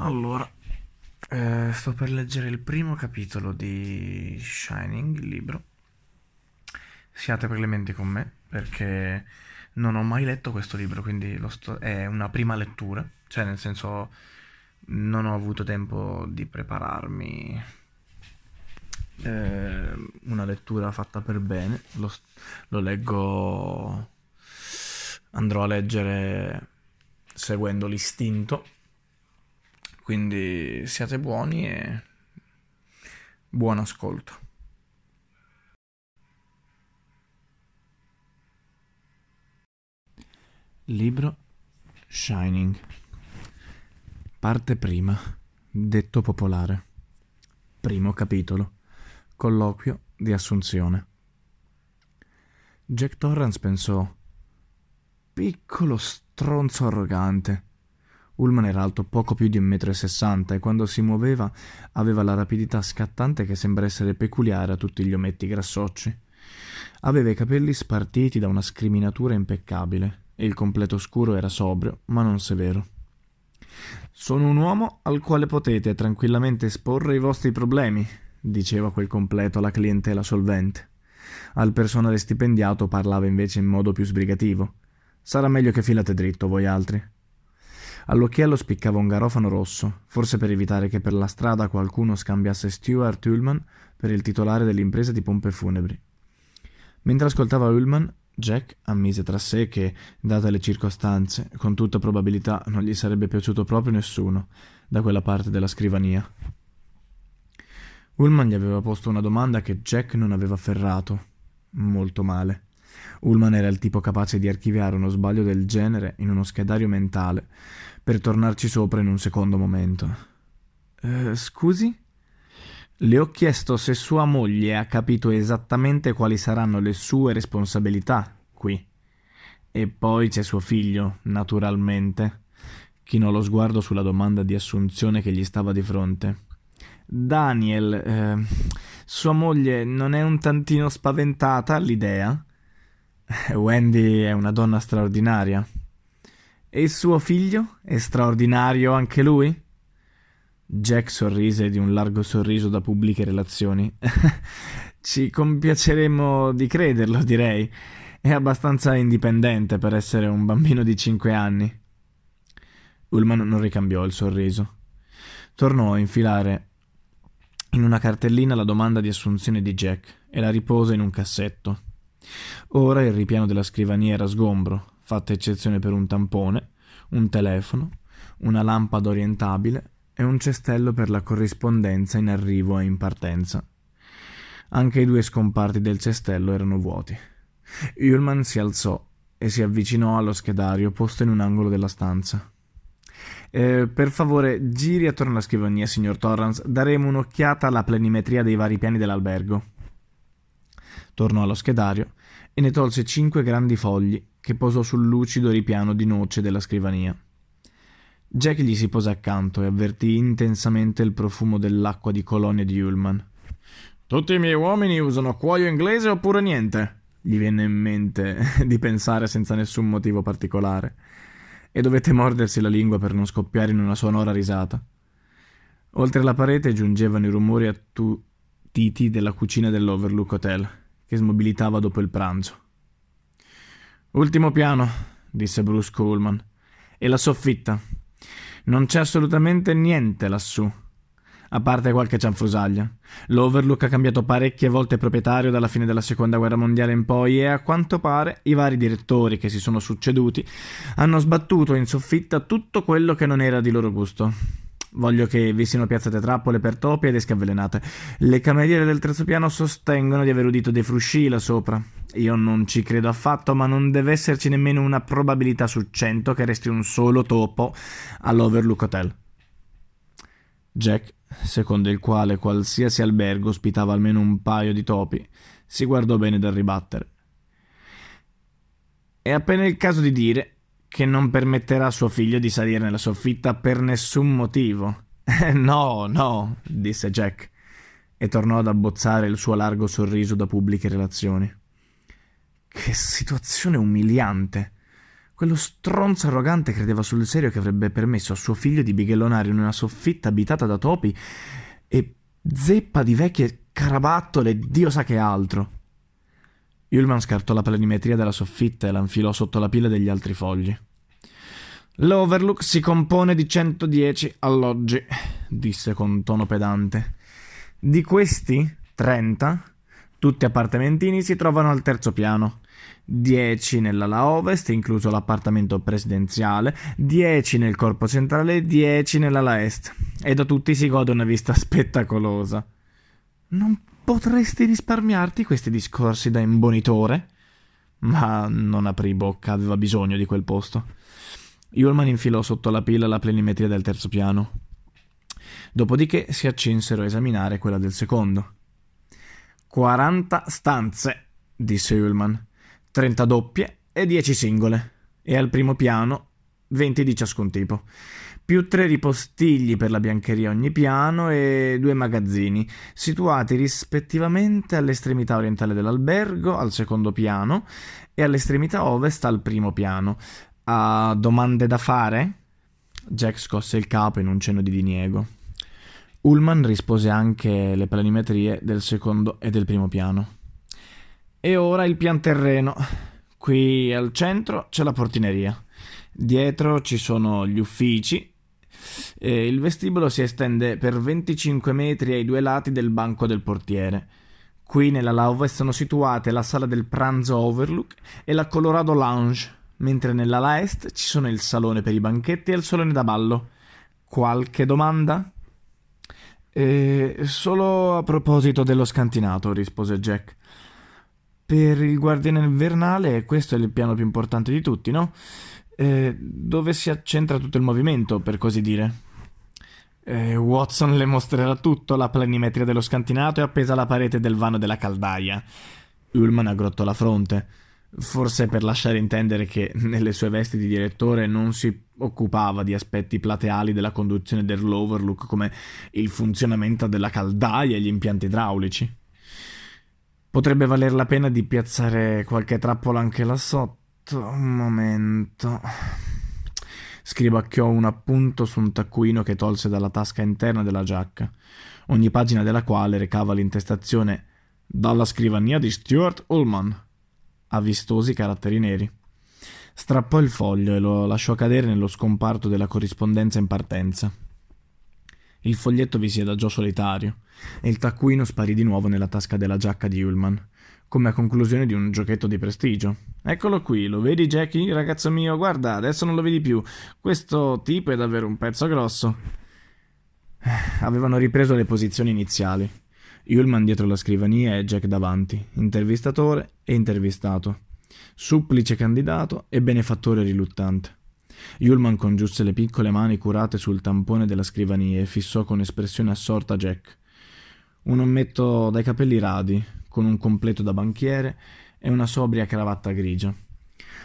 Allora, eh, sto per leggere il primo capitolo di Shining, il libro. Siate clementi con me perché non ho mai letto questo libro, quindi sto- è una prima lettura, cioè nel senso non ho avuto tempo di prepararmi eh, una lettura fatta per bene, lo, lo leggo, andrò a leggere seguendo l'istinto quindi siate buoni e buon ascolto. Libro Shining. Parte prima. Detto popolare. Primo capitolo. Colloquio di assunzione. Jack Torrance pensò piccolo stronzo arrogante Ullman era alto poco più di un metro e sessanta e quando si muoveva aveva la rapidità scattante che sembra essere peculiare a tutti gli ometti grassocci. Aveva i capelli spartiti da una scriminatura impeccabile e il completo scuro era sobrio, ma non severo. Sono un uomo al quale potete tranquillamente esporre i vostri problemi, diceva quel completo alla clientela solvente. Al personale stipendiato parlava invece in modo più sbrigativo. Sarà meglio che filate dritto, voi altri. All'occhiello spiccava un garofano rosso, forse per evitare che per la strada qualcuno scambiasse Stuart Ullman per il titolare dell'impresa di pompe funebri. Mentre ascoltava Ullman, Jack ammise tra sé che, date le circostanze, con tutta probabilità non gli sarebbe piaciuto proprio nessuno da quella parte della scrivania. Ullman gli aveva posto una domanda che Jack non aveva afferrato. Molto male. Ullman era il tipo capace di archiviare uno sbaglio del genere in uno schedario mentale per tornarci sopra in un secondo momento. Eh, scusi? Le ho chiesto se sua moglie ha capito esattamente quali saranno le sue responsabilità qui. E poi c'è suo figlio, naturalmente. Chinò lo sguardo sulla domanda di assunzione che gli stava di fronte. Daniel, eh, sua moglie non è un tantino spaventata all'idea? Wendy è una donna straordinaria. E il suo figlio? È straordinario anche lui? Jack sorrise di un largo sorriso da pubbliche relazioni. Ci compiaceremo di crederlo, direi. È abbastanza indipendente per essere un bambino di cinque anni. Ullman non ricambiò il sorriso. Tornò a infilare in una cartellina la domanda di assunzione di Jack e la riposa in un cassetto. Ora il ripiano della scrivania era sgombro, fatta eccezione per un tampone, un telefono, una lampada orientabile e un cestello per la corrispondenza in arrivo e in partenza. Anche i due scomparti del cestello erano vuoti. Ullman si alzò e si avvicinò allo schedario posto in un angolo della stanza. Eh, per favore, giri attorno alla scrivania, signor Torrance. Daremo un'occhiata alla planimetria dei vari piani dell'albergo. Tornò allo schedario e ne tolse cinque grandi fogli che posò sul lucido ripiano di noce della scrivania. Jack gli si pose accanto e avvertì intensamente il profumo dell'acqua di colonia di Ullman. Tutti i miei uomini usano cuoio inglese oppure niente? Gli venne in mente di pensare senza nessun motivo particolare. E dovette mordersi la lingua per non scoppiare in una sonora risata. Oltre la parete giungevano i rumori attutiti della cucina dell'Overlook Hotel che smobilitava dopo il pranzo. Ultimo piano, disse brusco Ullman. E la soffitta. Non c'è assolutamente niente lassù. A parte qualche cianfrusaglia. L'Overlook ha cambiato parecchie volte proprietario dalla fine della seconda guerra mondiale in poi e a quanto pare i vari direttori che si sono succeduti hanno sbattuto in soffitta tutto quello che non era di loro gusto. Voglio che vi siano piazzate trappole per topi ed esche avvelenate. Le cameriere del terzo piano sostengono di aver udito dei frusci là sopra. Io non ci credo affatto, ma non deve esserci nemmeno una probabilità su cento che resti un solo topo all'Overlook Hotel. Jack, secondo il quale qualsiasi albergo ospitava almeno un paio di topi, si guardò bene dal ribattere. È appena il caso di dire che non permetterà a suo figlio di salire nella soffitta per nessun motivo. no, no, disse Jack, e tornò ad abbozzare il suo largo sorriso da pubbliche relazioni. Che situazione umiliante! Quello stronzo arrogante credeva sul serio che avrebbe permesso a suo figlio di bighellonare in una soffitta abitata da topi e zeppa di vecchie carabattole, Dio sa che altro. Ullman scartò la planimetria della soffitta e la infilò sotto la pila degli altri fogli. L'Overlook si compone di 110 alloggi, disse con tono pedante. Di questi, 30, tutti appartamentini, si trovano al terzo piano. 10 nell'ala ovest, incluso l'appartamento presidenziale, 10 nel corpo centrale e 10 nell'ala est. E da tutti si gode una vista spettacolosa. Non potresti risparmiarti questi discorsi da imbonitore? Ma non aprì bocca, aveva bisogno di quel posto. Ullman infilò sotto la pila la plenimetria del terzo piano. Dopodiché si accinsero a esaminare quella del secondo. 40 stanze, disse Ullman. 30 doppie e 10 singole, e al primo piano 20 di ciascun tipo, più tre ripostigli per la biancheria ogni piano e due magazzini, situati rispettivamente all'estremità orientale dell'albergo, al secondo piano, e all'estremità ovest al primo piano. Ha domande da fare? Jack scosse il capo in un cenno di diniego. Ullman rispose anche le planimetrie del secondo e del primo piano. E ora il pian terreno. Qui al centro c'è la portineria. Dietro ci sono gli uffici. E il vestibolo si estende per 25 metri ai due lati del banco del portiere. Qui nella lauva sono situate la sala del pranzo Overlook e la Colorado Lounge, mentre nell'ala est ci sono il salone per i banchetti e il salone da ballo. Qualche domanda? Eh, solo a proposito dello scantinato, rispose Jack. Per il guardiano invernale questo è il piano più importante di tutti, no? Eh, dove si accentra tutto il movimento, per così dire. Eh, Watson le mostrerà tutto, la planimetria dello scantinato è appesa alla parete del vano della caldaia. Ullman aggrottò la fronte, forse per lasciare intendere che nelle sue vesti di direttore non si occupava di aspetti plateali della conduzione dell'Overlook come il funzionamento della caldaia e gli impianti idraulici. Potrebbe valer la pena di piazzare qualche trappola anche là sotto. Un momento. Scribacchiò un appunto su un taccuino che tolse dalla tasca interna della giacca, ogni pagina della quale recava l'intestazione dalla scrivania di Stuart Ullman, a vistosi caratteri neri. Strappò il foglio e lo lasciò cadere nello scomparto della corrispondenza in partenza. Il foglietto vi si adagiò solitario e il taccuino sparì di nuovo nella tasca della giacca di Ullman, come a conclusione di un giochetto di prestigio. Eccolo qui, lo vedi Jackie, ragazzo mio? Guarda, adesso non lo vedi più. Questo tipo è davvero un pezzo grosso. Eh, avevano ripreso le posizioni iniziali. Ullman dietro la scrivania e Jack davanti, intervistatore e intervistato, supplice candidato e benefattore riluttante. Ullman congiunse le piccole mani curate sul tampone della scrivania e fissò con espressione assorta Jack. Un ometto dai capelli radi, con un completo da banchiere e una sobria cravatta grigia.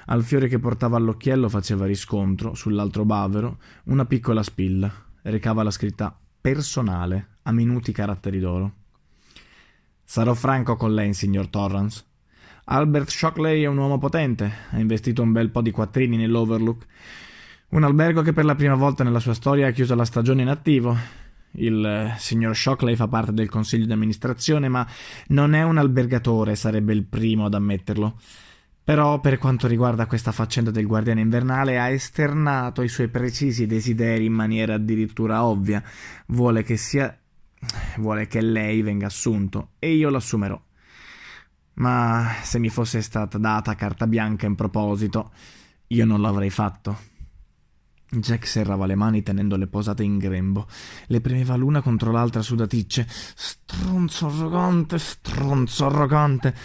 Al fiore che portava all'occhiello faceva riscontro, sull'altro bavero, una piccola spilla. Recava la scritta personale, a minuti caratteri d'oro. Sarò franco con lei, signor Torrance. Albert Shockley è un uomo potente, ha investito un bel po' di quattrini nell'Overlook. Un albergo che per la prima volta nella sua storia ha chiuso la stagione in attivo. Il eh, signor Shockley fa parte del consiglio di amministrazione, ma non è un albergatore, sarebbe il primo ad ammetterlo. Però, per quanto riguarda questa faccenda del guardiano invernale, ha esternato i suoi precisi desideri in maniera addirittura ovvia. Vuole che sia. vuole che lei venga assunto, e io l'assumerò. Ma se mi fosse stata data carta bianca in proposito, io non l'avrei fatto. Jack serrava le mani tenendole posate in grembo. Le premeva l'una contro l'altra sudaticce. Stronzo arrogante, stronzo arrogante.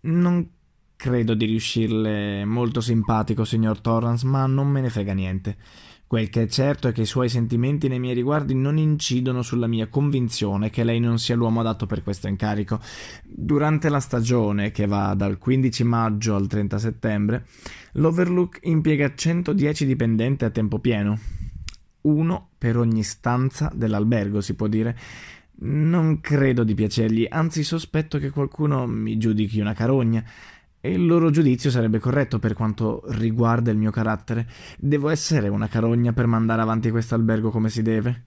Non credo di riuscirle molto simpatico, signor Torrance, ma non me ne frega niente. Quel che è certo è che i suoi sentimenti nei miei riguardi non incidono sulla mia convinzione che lei non sia l'uomo adatto per questo incarico. Durante la stagione, che va dal 15 maggio al 30 settembre, l'Overlook impiega 110 dipendenti a tempo pieno. Uno per ogni stanza dell'albergo, si può dire. Non credo di piacergli, anzi sospetto che qualcuno mi giudichi una carogna. E il loro giudizio sarebbe corretto per quanto riguarda il mio carattere. Devo essere una carogna per mandare avanti questo albergo come si deve.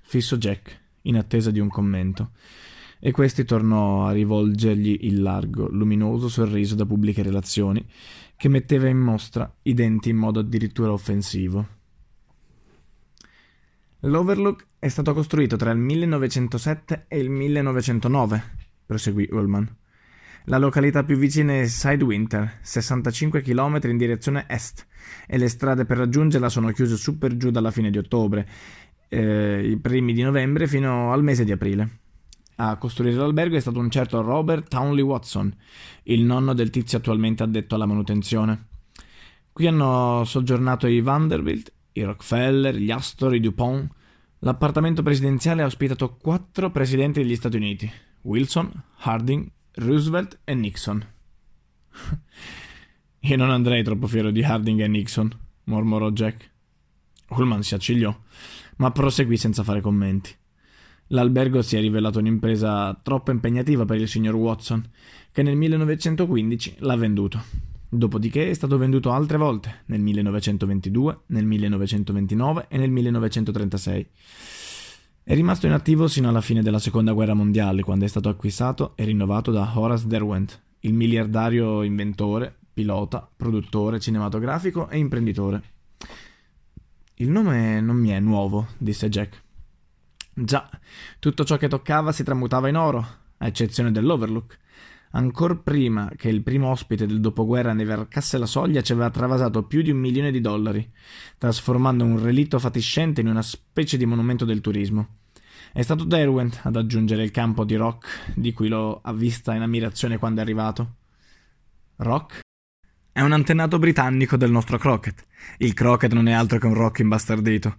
Fisso Jack, in attesa di un commento, e questi tornò a rivolgergli il largo, luminoso sorriso da pubbliche relazioni, che metteva in mostra i denti in modo addirittura offensivo. L'Overlook è stato costruito tra il 1907 e il 1909, proseguì Ullman. La località più vicina è Sidewinter, 65 km in direzione est, e le strade per raggiungerla sono chiuse su per giù dalla fine di ottobre, eh, i primi di novembre fino al mese di aprile. A costruire l'albergo è stato un certo Robert Townley Watson, il nonno del tizio attualmente addetto alla manutenzione. Qui hanno soggiornato i Vanderbilt, i Rockefeller, gli Astor, i Dupont. L'appartamento presidenziale ha ospitato quattro presidenti degli Stati Uniti: Wilson, Harding, Roosevelt e Nixon. Io non andrei troppo fiero di Harding e Nixon, mormorò Jack. Ullman si accigliò, ma proseguì senza fare commenti. L'albergo si è rivelato un'impresa troppo impegnativa per il signor Watson, che nel 1915 l'ha venduto. Dopodiché è stato venduto altre volte, nel 1922, nel 1929 e nel 1936. È rimasto inattivo sino alla fine della seconda guerra mondiale, quando è stato acquistato e rinnovato da Horace Derwent, il miliardario inventore, pilota, produttore cinematografico e imprenditore. Il nome non mi è nuovo, disse Jack. Già, tutto ciò che toccava si tramutava in oro, a eccezione dell'Overlook. Ancor prima che il primo ospite del dopoguerra ne varcasse la soglia ci aveva travasato più di un milione di dollari, trasformando un relitto fatiscente in una specie di monumento del turismo. È stato Derwent ad aggiungere il campo di Rock, di cui l'ho avvista in ammirazione quando è arrivato. Rock? È un antenato britannico del nostro croquet. Il croquet non è altro che un rock imbastardito.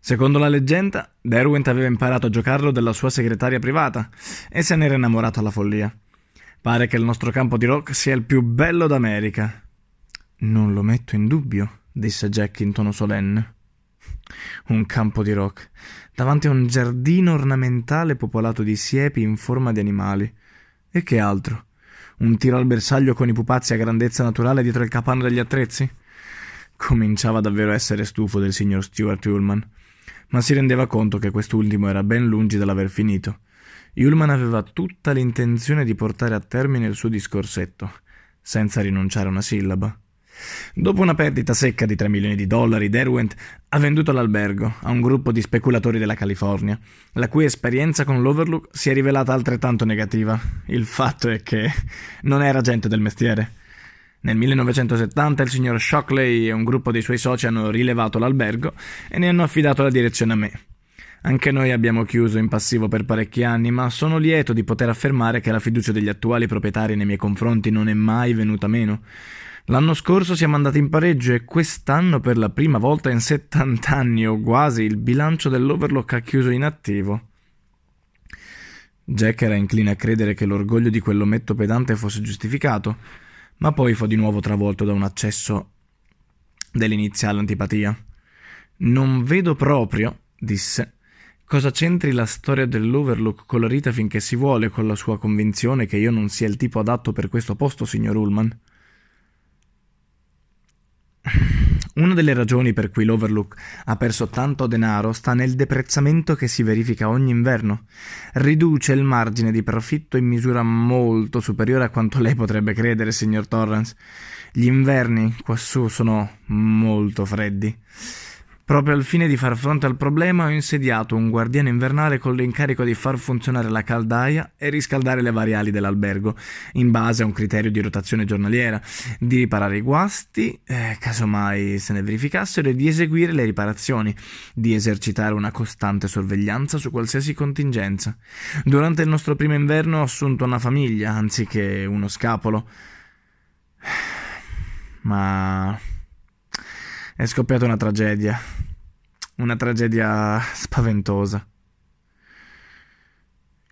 Secondo la leggenda, Derwent aveva imparato a giocarlo dalla sua segretaria privata e se n'era innamorato alla follia. Pare che il nostro campo di rock sia il più bello d'America. Non lo metto in dubbio, disse Jack in tono solenne. Un campo di rock, davanti a un giardino ornamentale popolato di siepi in forma di animali. E che altro? Un tiro al bersaglio con i pupazzi a grandezza naturale dietro il capanno degli attrezzi? Cominciava davvero a essere stufo del signor Stuart Ullman, ma si rendeva conto che quest'ultimo era ben lungi dall'aver finito. Ullman aveva tutta l'intenzione di portare a termine il suo discorsetto, senza rinunciare a una sillaba. Dopo una perdita secca di 3 milioni di dollari, Derwent ha venduto l'albergo a un gruppo di speculatori della California, la cui esperienza con l'Overlook si è rivelata altrettanto negativa. Il fatto è che non era gente del mestiere. Nel 1970 il signor Shockley e un gruppo dei suoi soci hanno rilevato l'albergo e ne hanno affidato la direzione a me. Anche noi abbiamo chiuso in passivo per parecchi anni, ma sono lieto di poter affermare che la fiducia degli attuali proprietari nei miei confronti non è mai venuta meno. L'anno scorso siamo andati in pareggio e quest'anno per la prima volta in 70 anni o quasi il bilancio dell'Overlock ha chiuso in attivo. Jack era incline a credere che l'orgoglio di quell'ometto pedante fosse giustificato, ma poi fu di nuovo travolto da un accesso dell'iniziale antipatia. Non vedo proprio, disse, Cosa c'entri la storia dell'Overlook colorita finché si vuole con la sua convinzione che io non sia il tipo adatto per questo posto, signor Ullman? Una delle ragioni per cui l'Overlook ha perso tanto denaro sta nel deprezzamento che si verifica ogni inverno. Riduce il margine di profitto in misura molto superiore a quanto lei potrebbe credere, signor Torrance. Gli inverni quassù sono molto freddi. Proprio al fine di far fronte al problema ho insediato un guardiano invernale con l'incarico di far funzionare la caldaia e riscaldare le varie ali dell'albergo, in base a un criterio di rotazione giornaliera, di riparare i guasti, eh, casomai se ne verificassero, e di eseguire le riparazioni, di esercitare una costante sorveglianza su qualsiasi contingenza. Durante il nostro primo inverno ho assunto una famiglia, anziché uno scapolo. Ma è scoppiata una tragedia. Una tragedia spaventosa.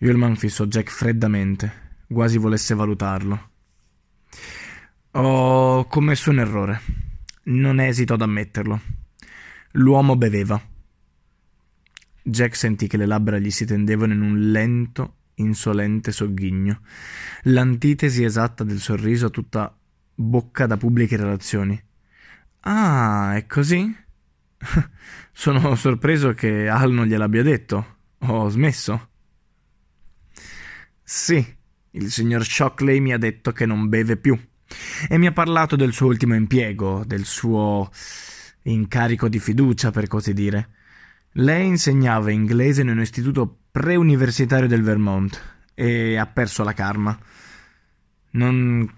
Ullman fissò Jack freddamente, quasi volesse valutarlo. Ho commesso un errore. Non esito ad ammetterlo. L'uomo beveva. Jack sentì che le labbra gli si tendevano in un lento insolente sogghigno, l'antitesi esatta del sorriso tutta bocca da pubbliche relazioni. Ah, è così? Sono sorpreso che Al non gliel'abbia detto. Ho smesso. Sì, il signor Shockley mi ha detto che non beve più e mi ha parlato del suo ultimo impiego, del suo incarico di fiducia, per così dire. Lei insegnava inglese in un istituto preuniversitario del Vermont e ha perso la karma. Non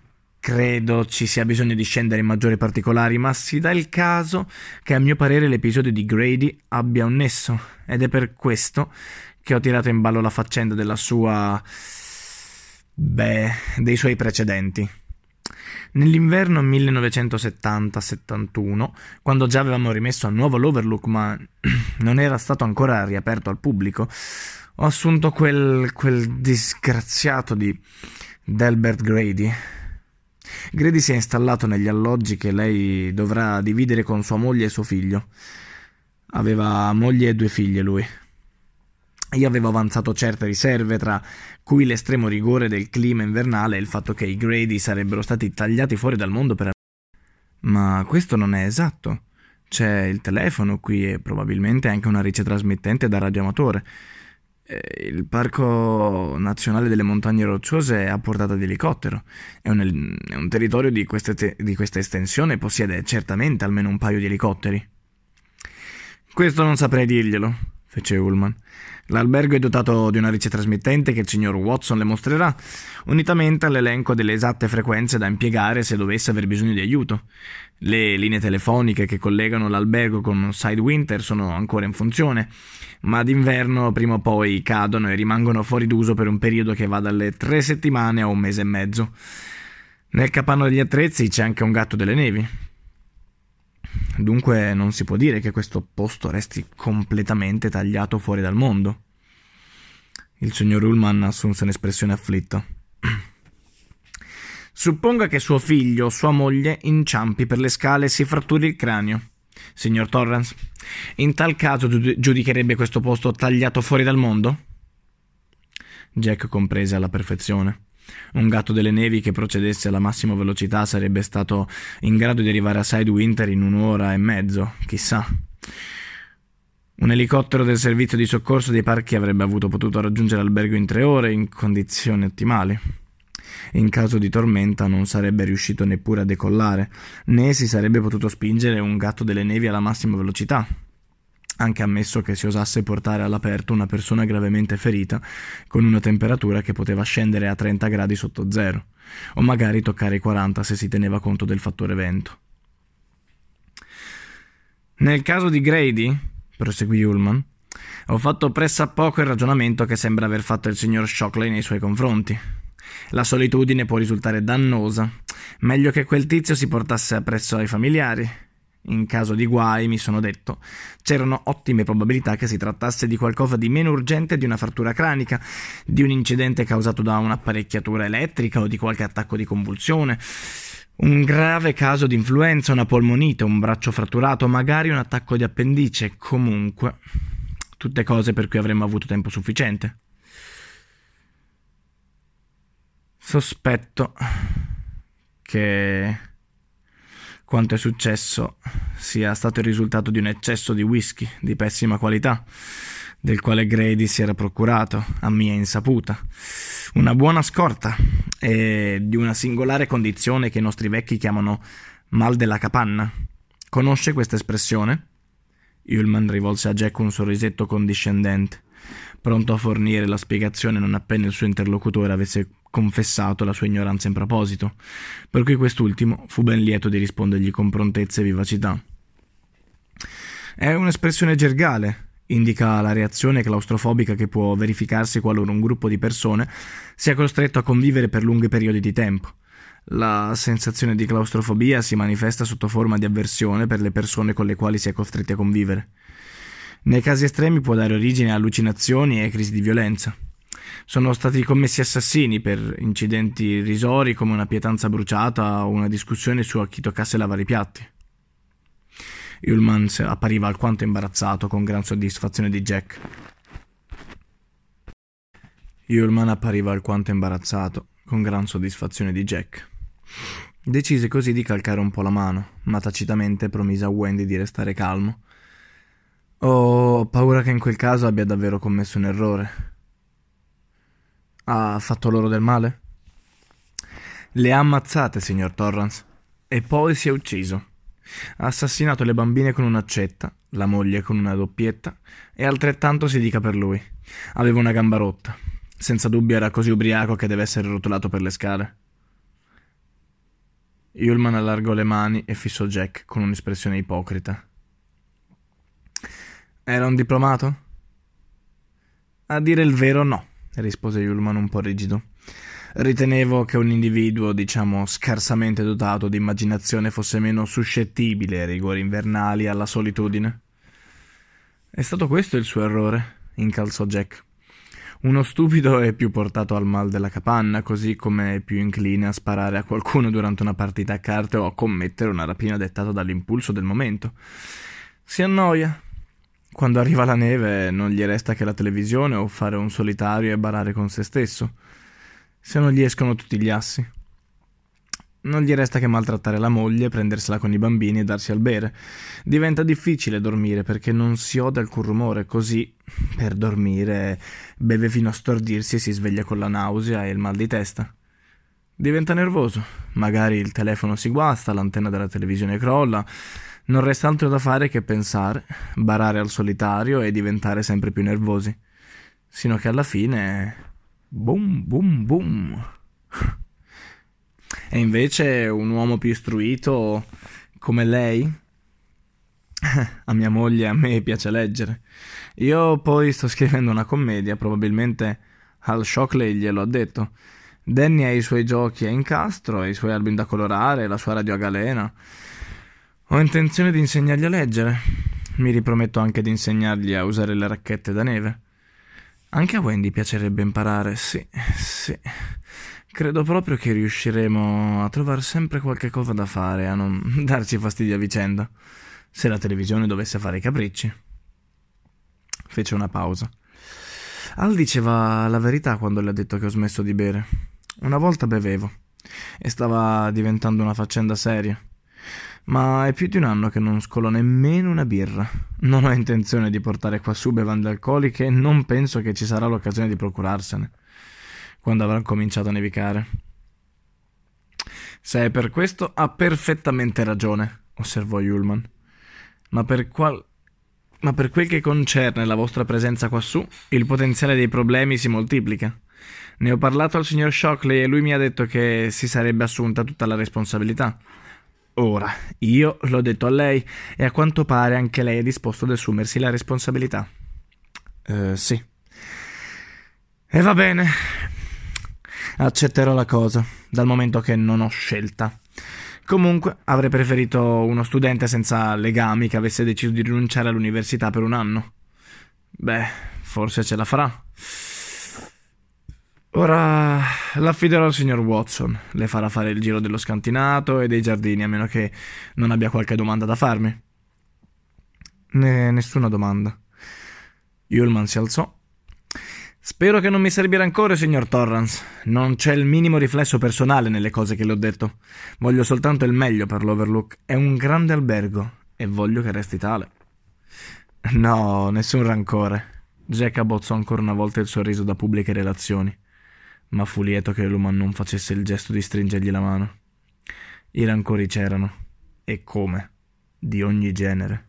credo ci sia bisogno di scendere in maggiori particolari, ma si dà il caso che a mio parere l'episodio di Grady abbia un nesso ed è per questo che ho tirato in ballo la faccenda della sua... beh, dei suoi precedenti. Nell'inverno 1970-71, quando già avevamo rimesso a nuovo l'Overlook, ma non era stato ancora riaperto al pubblico, ho assunto quel, quel disgraziato di Delbert Grady. Grady si è installato negli alloggi che lei dovrà dividere con sua moglie e suo figlio. Aveva moglie e due figlie lui. Io avevo avanzato certe riserve, tra cui l'estremo rigore del clima invernale e il fatto che i Grady sarebbero stati tagliati fuori dal mondo per... Ma questo non è esatto. C'è il telefono qui e probabilmente anche una ricetrasmittente da radioamatore. Eh, il Parco Nazionale delle Montagne Rocciose è a portata di elicottero. È un, è un territorio di, te- di questa estensione e possiede certamente almeno un paio di elicotteri. Questo non saprei dirglielo, fece Ullman. L'albergo è dotato di una ricetrasmittente che il signor Watson le mostrerà, unitamente all'elenco delle esatte frequenze da impiegare se dovesse aver bisogno di aiuto. Le linee telefoniche che collegano l'albergo con Sidewinter sono ancora in funzione, ma d'inverno prima o poi cadono e rimangono fuori d'uso per un periodo che va dalle tre settimane a un mese e mezzo. Nel capanno degli attrezzi c'è anche un gatto delle nevi. Dunque non si può dire che questo posto resti completamente tagliato fuori dal mondo. Il signor Ullman assunse un'espressione afflitta. Supponga che suo figlio o sua moglie inciampi per le scale e si fratturi il cranio. Signor Torrance, in tal caso giudicherebbe questo posto tagliato fuori dal mondo? Jack comprese alla perfezione. Un gatto delle nevi che procedesse alla massima velocità sarebbe stato in grado di arrivare a Sidewinter in un'ora e mezzo, chissà. Un elicottero del servizio di soccorso dei parchi avrebbe avuto potuto raggiungere l'albergo in tre ore in condizioni ottimali. In caso di tormenta non sarebbe riuscito neppure a decollare, né si sarebbe potuto spingere un gatto delle nevi alla massima velocità anche ammesso che si osasse portare all'aperto una persona gravemente ferita con una temperatura che poteva scendere a 30 gradi sotto zero, o magari toccare i 40 se si teneva conto del fattore vento. Nel caso di Grady, proseguì Ullman, ho fatto pressappoco il ragionamento che sembra aver fatto il signor Shockley nei suoi confronti. La solitudine può risultare dannosa. Meglio che quel tizio si portasse appresso ai familiari in caso di guai, mi sono detto, c'erano ottime probabilità che si trattasse di qualcosa di meno urgente di una frattura cranica, di un incidente causato da un'apparecchiatura elettrica o di qualche attacco di convulsione. Un grave caso di influenza, una polmonite, un braccio fratturato, magari un attacco di appendice, comunque. Tutte cose per cui avremmo avuto tempo sufficiente. Sospetto che quanto è successo sia stato il risultato di un eccesso di whisky di pessima qualità, del quale Grady si era procurato, a mia insaputa, una buona scorta e di una singolare condizione che i nostri vecchi chiamano mal della capanna. Conosce questa espressione? Ullman rivolse a Jack un sorrisetto condiscendente, pronto a fornire la spiegazione non appena il suo interlocutore avesse confessato la sua ignoranza in proposito, per cui quest'ultimo fu ben lieto di rispondergli con prontezza e vivacità. È un'espressione gergale, indica la reazione claustrofobica che può verificarsi qualora un gruppo di persone sia costretto a convivere per lunghi periodi di tempo. La sensazione di claustrofobia si manifesta sotto forma di avversione per le persone con le quali si è costretti a convivere. Nei casi estremi può dare origine a allucinazioni e crisi di violenza. Sono stati commessi assassini per incidenti irrisori come una pietanza bruciata o una discussione su a chi toccasse lavare i piatti. Ullman appariva alquanto imbarazzato con gran soddisfazione di Jack. Yulman appariva alquanto imbarazzato, con gran soddisfazione di Jack. Decise così di calcare un po' la mano, ma tacitamente promise a Wendy di restare calmo. Ho paura che in quel caso abbia davvero commesso un errore. Ha fatto loro del male? Le ha ammazzate, signor Torrance, e poi si è ucciso. Ha assassinato le bambine con un'accetta, la moglie con una doppietta, e altrettanto si dica per lui. Aveva una gamba rotta. Senza dubbio era così ubriaco che deve essere rotolato per le scale. Yulman allargò le mani e fissò Jack con un'espressione ipocrita. Era un diplomato? A dire il vero no, rispose Yulman un po' rigido. Ritenevo che un individuo, diciamo, scarsamente dotato di immaginazione fosse meno suscettibile ai rigori invernali e alla solitudine. È stato questo il suo errore, incalzò Jack. Uno stupido è più portato al mal della capanna, così come è più incline a sparare a qualcuno durante una partita a carte o a commettere una rapina dettata dall'impulso del momento. Si annoia. Quando arriva la neve non gli resta che la televisione o fare un solitario e barare con se stesso se non gli escono tutti gli assi. Non gli resta che maltrattare la moglie, prendersela con i bambini e darsi al bere. Diventa difficile dormire perché non si ode alcun rumore, così per dormire beve fino a stordirsi e si sveglia con la nausea e il mal di testa. Diventa nervoso, magari il telefono si guasta, l'antenna della televisione crolla, non resta altro da fare che pensare, barare al solitario e diventare sempre più nervosi, sino che alla fine Boom, boom, boom. E invece un uomo più istruito come lei? A mia moglie a me piace leggere. Io poi sto scrivendo una commedia, probabilmente Al Shockley glielo ha detto. Danny ha i suoi giochi a incastro, i suoi album da colorare, la sua radio a galena. Ho intenzione di insegnargli a leggere. Mi riprometto anche di insegnargli a usare le racchette da neve. Anche a Wendy piacerebbe imparare, sì, sì. Credo proprio che riusciremo a trovare sempre qualche cosa da fare, a non darci fastidio a vicenda, se la televisione dovesse fare i capricci. Fece una pausa. Al diceva la verità quando le ha detto che ho smesso di bere. Una volta bevevo e stava diventando una faccenda seria ma è più di un anno che non scolo nemmeno una birra. Non ho intenzione di portare qua su bevande alcoliche e non penso che ci sarà l'occasione di procurarsene, quando avrà cominciato a nevicare. Se è per questo, ha perfettamente ragione, osservò Yulman. Ma per qual... Ma per quel che concerne la vostra presenza quassù, il potenziale dei problemi si moltiplica. Ne ho parlato al signor Shockley e lui mi ha detto che si sarebbe assunta tutta la responsabilità. Ora, io l'ho detto a lei e a quanto pare anche lei è disposto ad assumersi la responsabilità. Uh, sì. E va bene. Accetterò la cosa, dal momento che non ho scelta. Comunque, avrei preferito uno studente senza legami che avesse deciso di rinunciare all'università per un anno. Beh, forse ce la farà. Ora l'affiderò al signor Watson. Le farà fare il giro dello scantinato e dei giardini, a meno che non abbia qualche domanda da farmi. Ne, nessuna domanda. Yulman si alzò. Spero che non mi servirà ancora, signor Torrance. Non c'è il minimo riflesso personale nelle cose che le ho detto. Voglio soltanto il meglio per l'Overlook. È un grande albergo e voglio che resti tale. No, nessun rancore. Jack abbozzò ancora una volta il sorriso da pubbliche relazioni ma fu lieto che Luman non facesse il gesto di stringergli la mano. I rancori c'erano, e come, di ogni genere.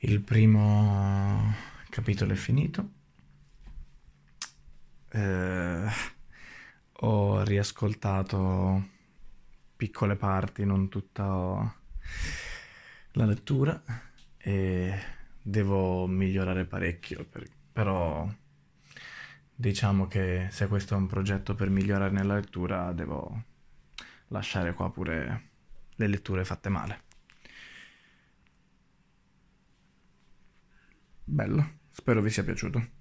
Il primo capitolo è finito. Eh, ho riascoltato piccole parti, non tutta la lettura e devo migliorare parecchio, per, però diciamo che se questo è un progetto per migliorare nella lettura devo lasciare qua pure le letture fatte male. Bello, spero vi sia piaciuto.